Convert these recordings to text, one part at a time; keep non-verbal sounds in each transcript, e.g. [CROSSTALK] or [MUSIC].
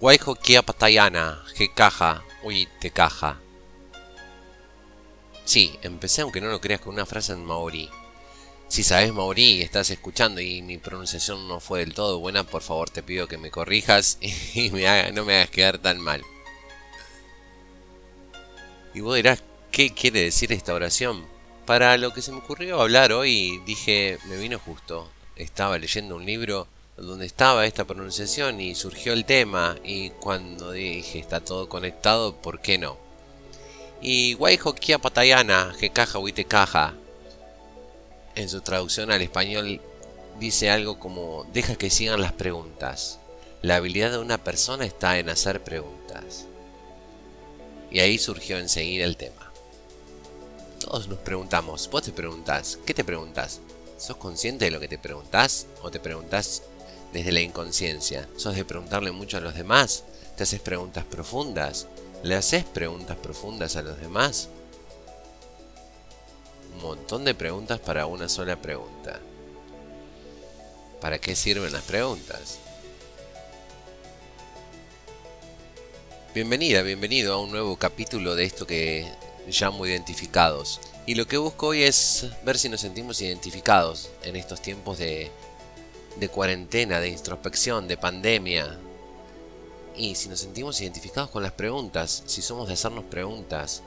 Guayjo Kia Patayana, que caja, uy, te caja. Sí, empecé aunque no lo creas con una frase en maorí. Si sabes maorí y estás escuchando y mi pronunciación no fue del todo buena, por favor te pido que me corrijas [LAUGHS] y me no me hagas quedar tan mal. Y vos dirás, ¿qué quiere decir esta oración? Para lo que se me ocurrió hablar hoy, dije, me vino justo. Estaba leyendo un libro donde estaba esta pronunciación y surgió el tema y cuando dije está todo conectado, ¿por qué no? Y Kia Patayana, que caja te caja. En su traducción al español dice algo como deja que sigan las preguntas. La habilidad de una persona está en hacer preguntas. Y ahí surgió enseguida el tema. Todos nos preguntamos, vos te preguntas, ¿qué te preguntas? ¿Sos consciente de lo que te preguntas? ¿O te preguntas desde la inconsciencia? ¿Sos de preguntarle mucho a los demás? ¿Te haces preguntas profundas? ¿Le haces preguntas profundas a los demás? Un montón de preguntas para una sola pregunta. ¿Para qué sirven las preguntas? Bienvenida, bienvenido a un nuevo capítulo de esto que llamo identificados. Y lo que busco hoy es ver si nos sentimos identificados en estos tiempos de, de cuarentena, de introspección, de pandemia, y si nos sentimos identificados con las preguntas, si somos de hacernos preguntas.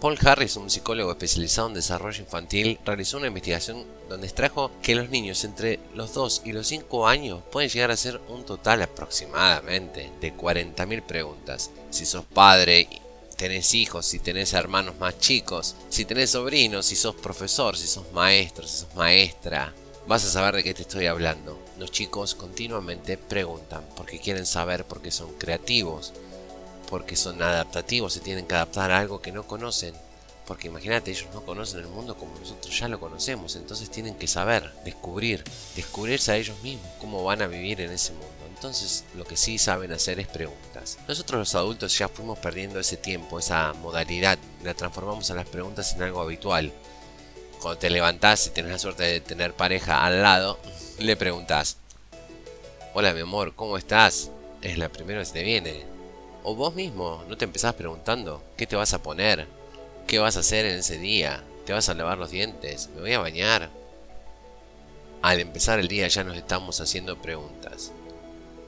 Paul Harris, un psicólogo especializado en desarrollo infantil, realizó una investigación donde extrajo que los niños entre los 2 y los 5 años pueden llegar a ser un total aproximadamente de 40.000 preguntas. Si sos padre, tenés hijos, si tenés hermanos más chicos, si tenés sobrinos, si sos profesor, si sos maestro, si sos maestra, vas a saber de qué te estoy hablando. Los chicos continuamente preguntan porque quieren saber, porque son creativos, porque son adaptativos, se tienen que adaptar a algo que no conocen. Porque imagínate, ellos no conocen el mundo como nosotros ya lo conocemos, entonces tienen que saber, descubrir, descubrirse a ellos mismos cómo van a vivir en ese mundo. Entonces lo que sí saben hacer es preguntas. Nosotros los adultos ya fuimos perdiendo ese tiempo, esa modalidad, la transformamos a las preguntas en algo habitual cuando te levantás y tenés la suerte de tener pareja al lado, le preguntas, hola mi amor, ¿cómo estás? Es la primera vez que te viene. O vos mismo, ¿no te empezás preguntando qué te vas a poner? ¿Qué vas a hacer en ese día? ¿Te vas a lavar los dientes? ¿Me voy a bañar? Al empezar el día ya nos estamos haciendo preguntas.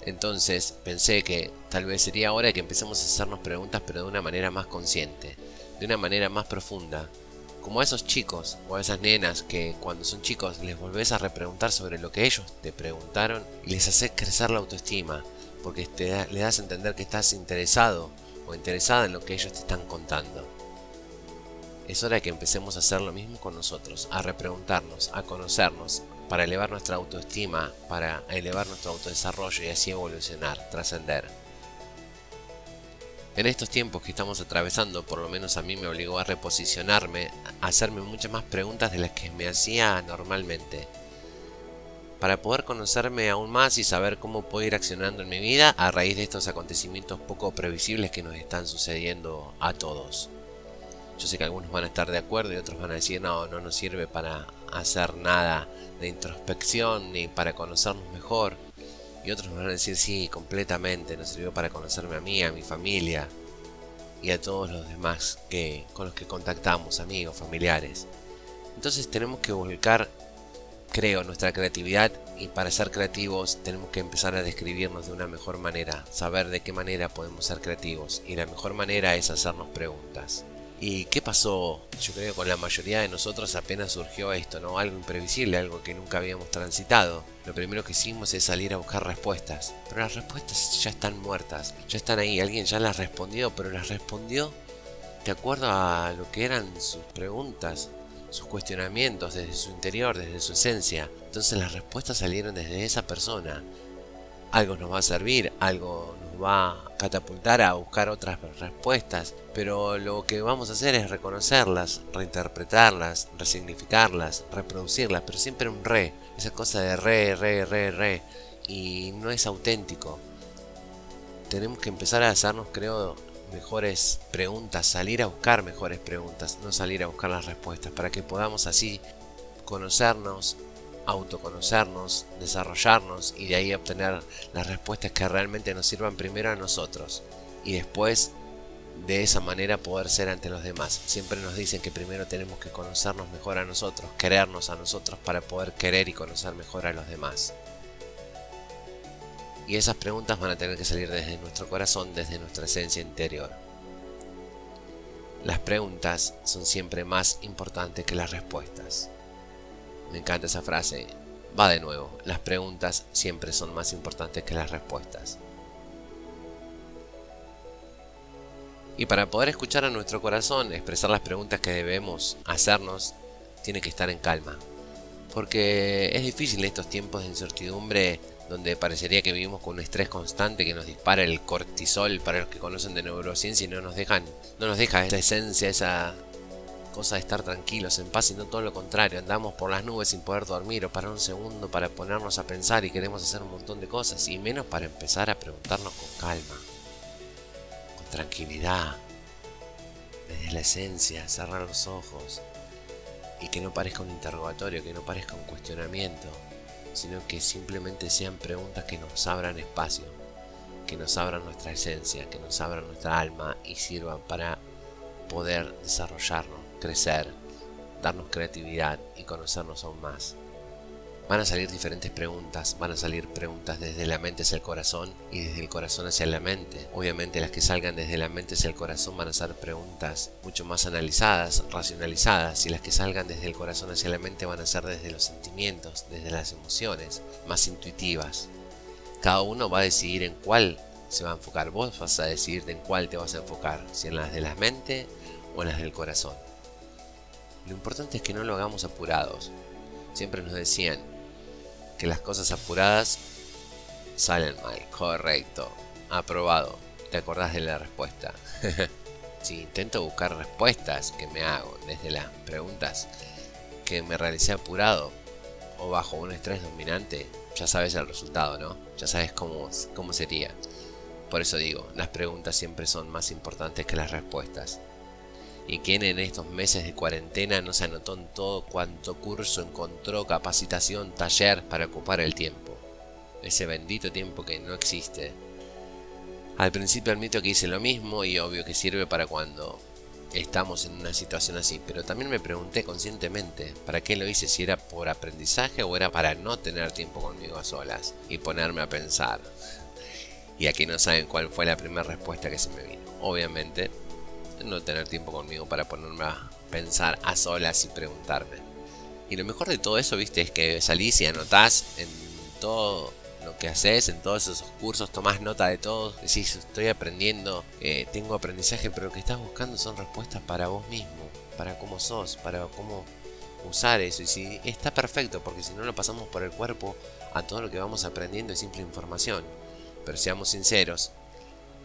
Entonces pensé que tal vez sería hora de que empecemos a hacernos preguntas pero de una manera más consciente, de una manera más profunda, como a esos chicos o a esas nenas que cuando son chicos les volvés a repreguntar sobre lo que ellos te preguntaron y les haces crecer la autoestima, porque te le das a entender que estás interesado o interesada en lo que ellos te están contando. Es hora de que empecemos a hacer lo mismo con nosotros, a repreguntarnos, a conocernos, para elevar nuestra autoestima, para elevar nuestro autodesarrollo y así evolucionar, trascender. En estos tiempos que estamos atravesando, por lo menos a mí me obligó a reposicionarme, a hacerme muchas más preguntas de las que me hacía normalmente. Para poder conocerme aún más y saber cómo puedo ir accionando en mi vida a raíz de estos acontecimientos poco previsibles que nos están sucediendo a todos. Yo sé que algunos van a estar de acuerdo y otros van a decir no, no nos sirve para hacer nada de introspección ni para conocernos mejor. Y otros me van a decir, sí, completamente, nos sirvió para conocerme a mí, a mi familia y a todos los demás que, con los que contactamos, amigos, familiares. Entonces tenemos que volcar, creo, nuestra creatividad y para ser creativos tenemos que empezar a describirnos de una mejor manera, saber de qué manera podemos ser creativos y la mejor manera es hacernos preguntas. ¿Y qué pasó? Yo creo que con la mayoría de nosotros apenas surgió esto, ¿no? Algo imprevisible, algo que nunca habíamos transitado. Lo primero que hicimos es salir a buscar respuestas. Pero las respuestas ya están muertas, ya están ahí. Alguien ya las respondió, pero las respondió de acuerdo a lo que eran sus preguntas, sus cuestionamientos desde su interior, desde su esencia. Entonces las respuestas salieron desde esa persona. Algo nos va a servir, algo va a catapultar a buscar otras respuestas, pero lo que vamos a hacer es reconocerlas, reinterpretarlas, resignificarlas, reproducirlas, pero siempre un re, esa cosa de re, re, re, re, y no es auténtico. Tenemos que empezar a hacernos, creo, mejores preguntas, salir a buscar mejores preguntas, no salir a buscar las respuestas, para que podamos así conocernos, autoconocernos, desarrollarnos y de ahí obtener las respuestas que realmente nos sirvan primero a nosotros y después de esa manera poder ser ante los demás. Siempre nos dicen que primero tenemos que conocernos mejor a nosotros, querernos a nosotros para poder querer y conocer mejor a los demás. Y esas preguntas van a tener que salir desde nuestro corazón, desde nuestra esencia interior. Las preguntas son siempre más importantes que las respuestas. Me encanta esa frase. Va de nuevo, las preguntas siempre son más importantes que las respuestas. Y para poder escuchar a nuestro corazón, expresar las preguntas que debemos hacernos, tiene que estar en calma. Porque es difícil en estos tiempos de incertidumbre donde parecería que vivimos con un estrés constante que nos dispara el cortisol para los que conocen de neurociencia y no nos dejan, no nos deja esa esencia, esa cosa de estar tranquilos, en paz, sino todo lo contrario, andamos por las nubes sin poder dormir o parar un segundo para ponernos a pensar y queremos hacer un montón de cosas, y menos para empezar a preguntarnos con calma tranquilidad, desde la esencia, cerrar los ojos y que no parezca un interrogatorio, que no parezca un cuestionamiento, sino que simplemente sean preguntas que nos abran espacio, que nos abran nuestra esencia, que nos abran nuestra alma y sirvan para poder desarrollarnos, crecer, darnos creatividad y conocernos aún más. Van a salir diferentes preguntas, van a salir preguntas desde la mente hacia el corazón y desde el corazón hacia la mente. Obviamente las que salgan desde la mente hacia el corazón van a ser preguntas mucho más analizadas, racionalizadas, y las que salgan desde el corazón hacia la mente van a ser desde los sentimientos, desde las emociones, más intuitivas. Cada uno va a decidir en cuál se va a enfocar. Vos vas a decidir en cuál te vas a enfocar, si en las de la mente o en las del corazón. Lo importante es que no lo hagamos apurados. Siempre nos decían, que las cosas apuradas salen mal. Correcto. Aprobado. ¿Te acordás de la respuesta? [LAUGHS] si intento buscar respuestas que me hago desde las preguntas que me realicé apurado o bajo un estrés dominante, ya sabes el resultado, ¿no? Ya sabes cómo, cómo sería. Por eso digo, las preguntas siempre son más importantes que las respuestas y quien en estos meses de cuarentena no se anotó en todo cuanto curso encontró, capacitación, taller para ocupar el tiempo. Ese bendito tiempo que no existe. Al principio admito que hice lo mismo y obvio que sirve para cuando estamos en una situación así, pero también me pregunté conscientemente para qué lo hice, si era por aprendizaje o era para no tener tiempo conmigo a solas y ponerme a pensar. Y aquí no saben cuál fue la primera respuesta que se me vino. Obviamente no tener tiempo conmigo para ponerme a pensar a solas y preguntarme. Y lo mejor de todo eso, viste, es que salís y anotás en todo lo que haces, en todos esos cursos, tomás nota de todo, decís, estoy aprendiendo, eh, tengo aprendizaje, pero lo que estás buscando son respuestas para vos mismo, para cómo sos, para cómo usar eso. Y si está perfecto, porque si no lo pasamos por el cuerpo a todo lo que vamos aprendiendo es simple información. Pero seamos sinceros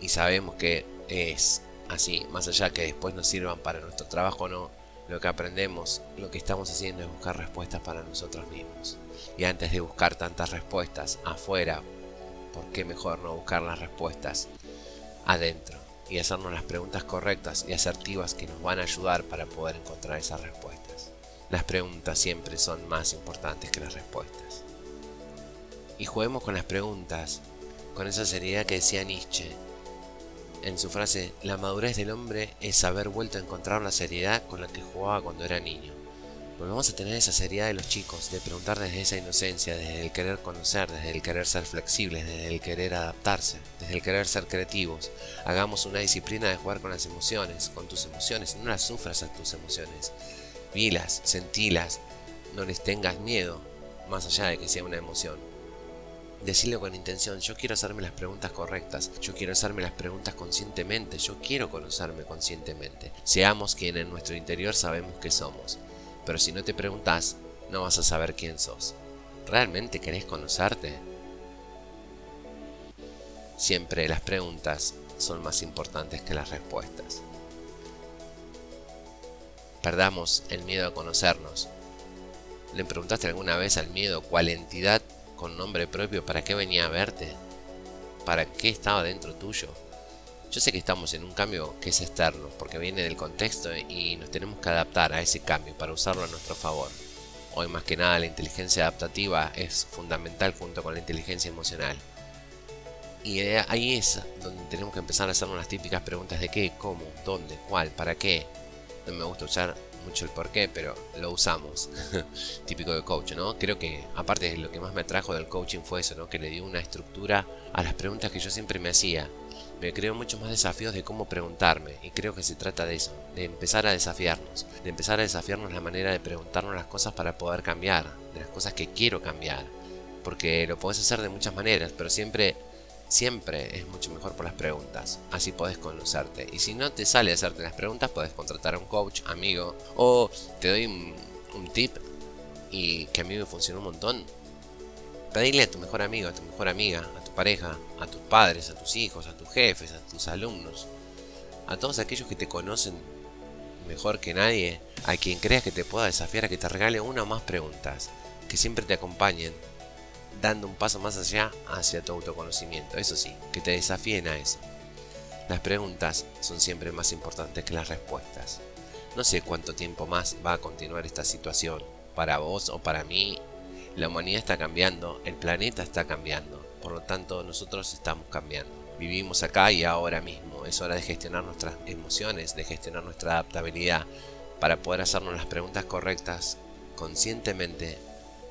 y sabemos que es así, más allá que después nos sirvan para nuestro trabajo o no, lo que aprendemos, lo que estamos haciendo es buscar respuestas para nosotros mismos. Y antes de buscar tantas respuestas afuera, ¿por qué mejor no buscar las respuestas adentro? Y hacernos las preguntas correctas y asertivas que nos van a ayudar para poder encontrar esas respuestas. Las preguntas siempre son más importantes que las respuestas. Y juguemos con las preguntas, con esa seriedad que decía Nietzsche, en su frase, la madurez del hombre es haber vuelto a encontrar la seriedad con la que jugaba cuando era niño. Volvemos a tener esa seriedad de los chicos, de preguntar desde esa inocencia, desde el querer conocer, desde el querer ser flexibles, desde el querer adaptarse, desde el querer ser creativos. Hagamos una disciplina de jugar con las emociones, con tus emociones, no las sufras a tus emociones. Vilas, sentilas, no les tengas miedo, más allá de que sea una emoción. Decirlo con intención, yo quiero hacerme las preguntas correctas, yo quiero hacerme las preguntas conscientemente, yo quiero conocerme conscientemente. Seamos quien en nuestro interior sabemos que somos, pero si no te preguntas, no vas a saber quién sos. ¿Realmente querés conocerte? Siempre las preguntas son más importantes que las respuestas. Perdamos el miedo a conocernos. ¿Le preguntaste alguna vez al miedo cuál entidad con nombre propio, ¿para qué venía a verte? ¿Para qué estaba dentro tuyo? Yo sé que estamos en un cambio que es externo, porque viene del contexto y nos tenemos que adaptar a ese cambio para usarlo a nuestro favor. Hoy más que nada la inteligencia adaptativa es fundamental junto con la inteligencia emocional. Y ahí es donde tenemos que empezar a hacernos las típicas preguntas de qué, cómo, dónde, cuál, para qué. No me gusta usar mucho el por qué, pero lo usamos. [LAUGHS] Típico de coach, ¿no? Creo que aparte de lo que más me atrajo del coaching fue eso, ¿no? Que le dio una estructura a las preguntas que yo siempre me hacía. Me creó muchos más desafíos de cómo preguntarme y creo que se trata de eso, de empezar a desafiarnos, de empezar a desafiarnos la manera de preguntarnos las cosas para poder cambiar, de las cosas que quiero cambiar. Porque lo puedes hacer de muchas maneras, pero siempre Siempre es mucho mejor por las preguntas, así podés conocerte. Y si no te sale hacerte las preguntas, podés contratar a un coach, amigo, o te doy un, tip y que a mí me funcionó un montón. Pedirle a tu mejor amigo, a tu mejor amiga, a tu pareja, a tus padres, a tus hijos, a tus jefes, a tus alumnos, a todos aquellos que te conocen mejor que nadie, a quien creas que te pueda desafiar a que te regale una o más preguntas, que siempre te acompañen dando un paso más allá hacia tu autoconocimiento. Eso sí, que te desafíen a eso. Las preguntas son siempre más importantes que las respuestas. No sé cuánto tiempo más va a continuar esta situación. Para vos o para mí, la humanidad está cambiando, el planeta está cambiando. Por lo tanto, nosotros estamos cambiando. Vivimos acá y ahora mismo. Es hora de gestionar nuestras emociones, de gestionar nuestra adaptabilidad para poder hacernos las preguntas correctas conscientemente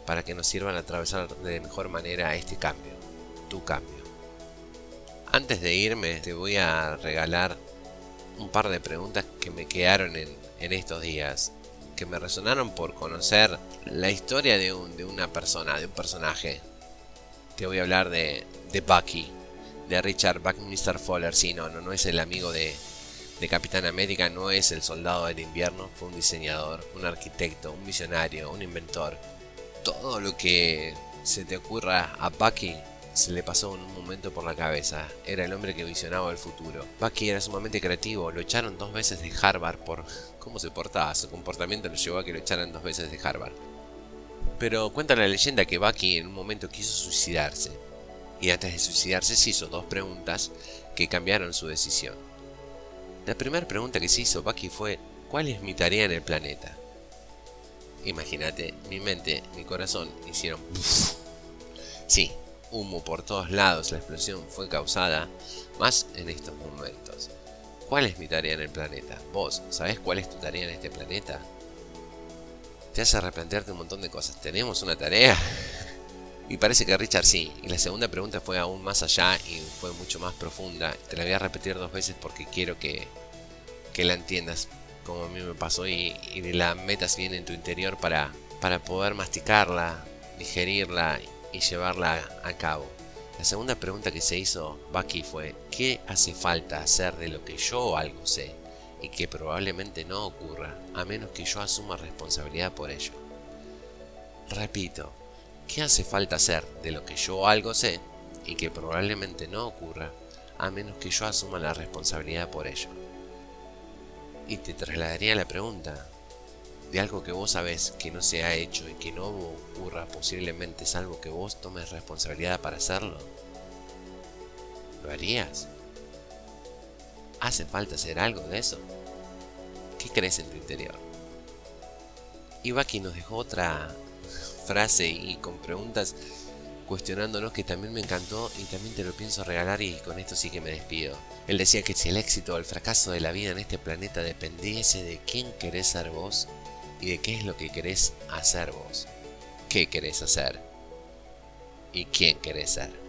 para que nos sirvan a atravesar de mejor manera este cambio, tu cambio. Antes de irme te voy a regalar un par de preguntas que me quedaron en, estos días, que me resonaron por conocer la historia de, una persona, de un personaje. Te voy a hablar de, de Bucky, de Richard Buckminster Fuller. Sí, no, no, no es el amigo de, de Capitán América, no es el soldado del invierno, fue un diseñador, un arquitecto, un visionario, un inventor, todo lo que se te ocurra a Bucky se le pasó en un momento por la cabeza. Era el hombre que visionaba el futuro. Bucky era sumamente creativo, lo echaron dos veces de Harvard por cómo se portaba. Su comportamiento lo llevó a que lo echaran dos veces de Harvard. Pero cuenta la leyenda que Bucky en un momento quiso suicidarse. Y antes de suicidarse se hizo dos preguntas que cambiaron su decisión. La primera pregunta que se hizo Bucky fue, ¿cuál es mi tarea en el planeta? Imagínate, mi mente, mi corazón hicieron... [LAUGHS] Sí, humo por todos lados, la explosión fue causada más en estos momentos. ¿Cuál es mi tarea en el planeta? Vos, ¿sabés cuál es tu tarea en este planeta? Te hace replantearte un montón de cosas. ¿Tenemos una tarea? [LAUGHS] Y parece que Richard sí. Y la segunda pregunta fue aún más allá y fue mucho más profunda. Te la voy a repetir dos veces porque quiero que, que la entiendas como a mí me pasó, y, la metas bien en tu interior para, para poder masticarla, digerirla y llevarla a cabo. La segunda pregunta que se hizo Bucky fue, ¿qué hace falta hacer de lo que yo algo sé y que probablemente no ocurra a menos que yo asuma responsabilidad por ello? Repito, ¿qué hace falta hacer de lo que yo algo sé y que probablemente no ocurra a menos que yo asuma la responsabilidad por ello? Y te trasladaría la pregunta de algo que vos sabés que no se ha hecho y que no ocurra posiblemente salvo que vos tomes responsabilidad para hacerlo. ¿Lo harías? ¿Hace falta hacer algo de eso? ¿Qué crees en tu interior? Y Baki nos dejó otra frase y con preguntas cuestionándonos que también me encantó y también te lo pienso regalar y con esto sí que me despido. Él decía que si el éxito o el fracaso de la vida en este planeta dependiese de quién querés ser vos y de qué es lo que querés hacer vos. ¿Qué querés hacer? ¿Y quién querés ser?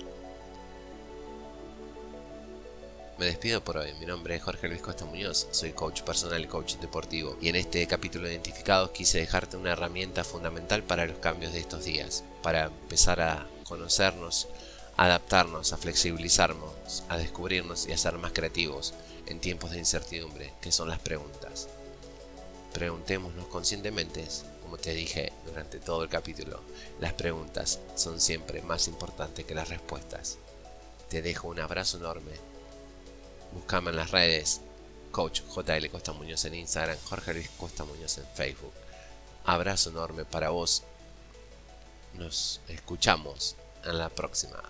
Me despido por hoy. Mi nombre es Jorge Luis Costa Muñoz, soy coach personal y coach deportivo. Y en este capítulo de Identificados quise dejarte una herramienta fundamental para los cambios de estos días, para empezar a conocernos, adaptarnos, a flexibilizarnos, a descubrirnos y a ser más creativos en tiempos de incertidumbre, que son las preguntas. Preguntémonos conscientemente, como te dije durante todo el capítulo, las preguntas son siempre más importantes que las respuestas. Te dejo un abrazo enorme. Buscame en las redes, Coach JL Costa Muñoz en Instagram, Jorge Luis Costa Muñoz en Facebook. Abrazo enorme para vos nos escuchamos en la próxima.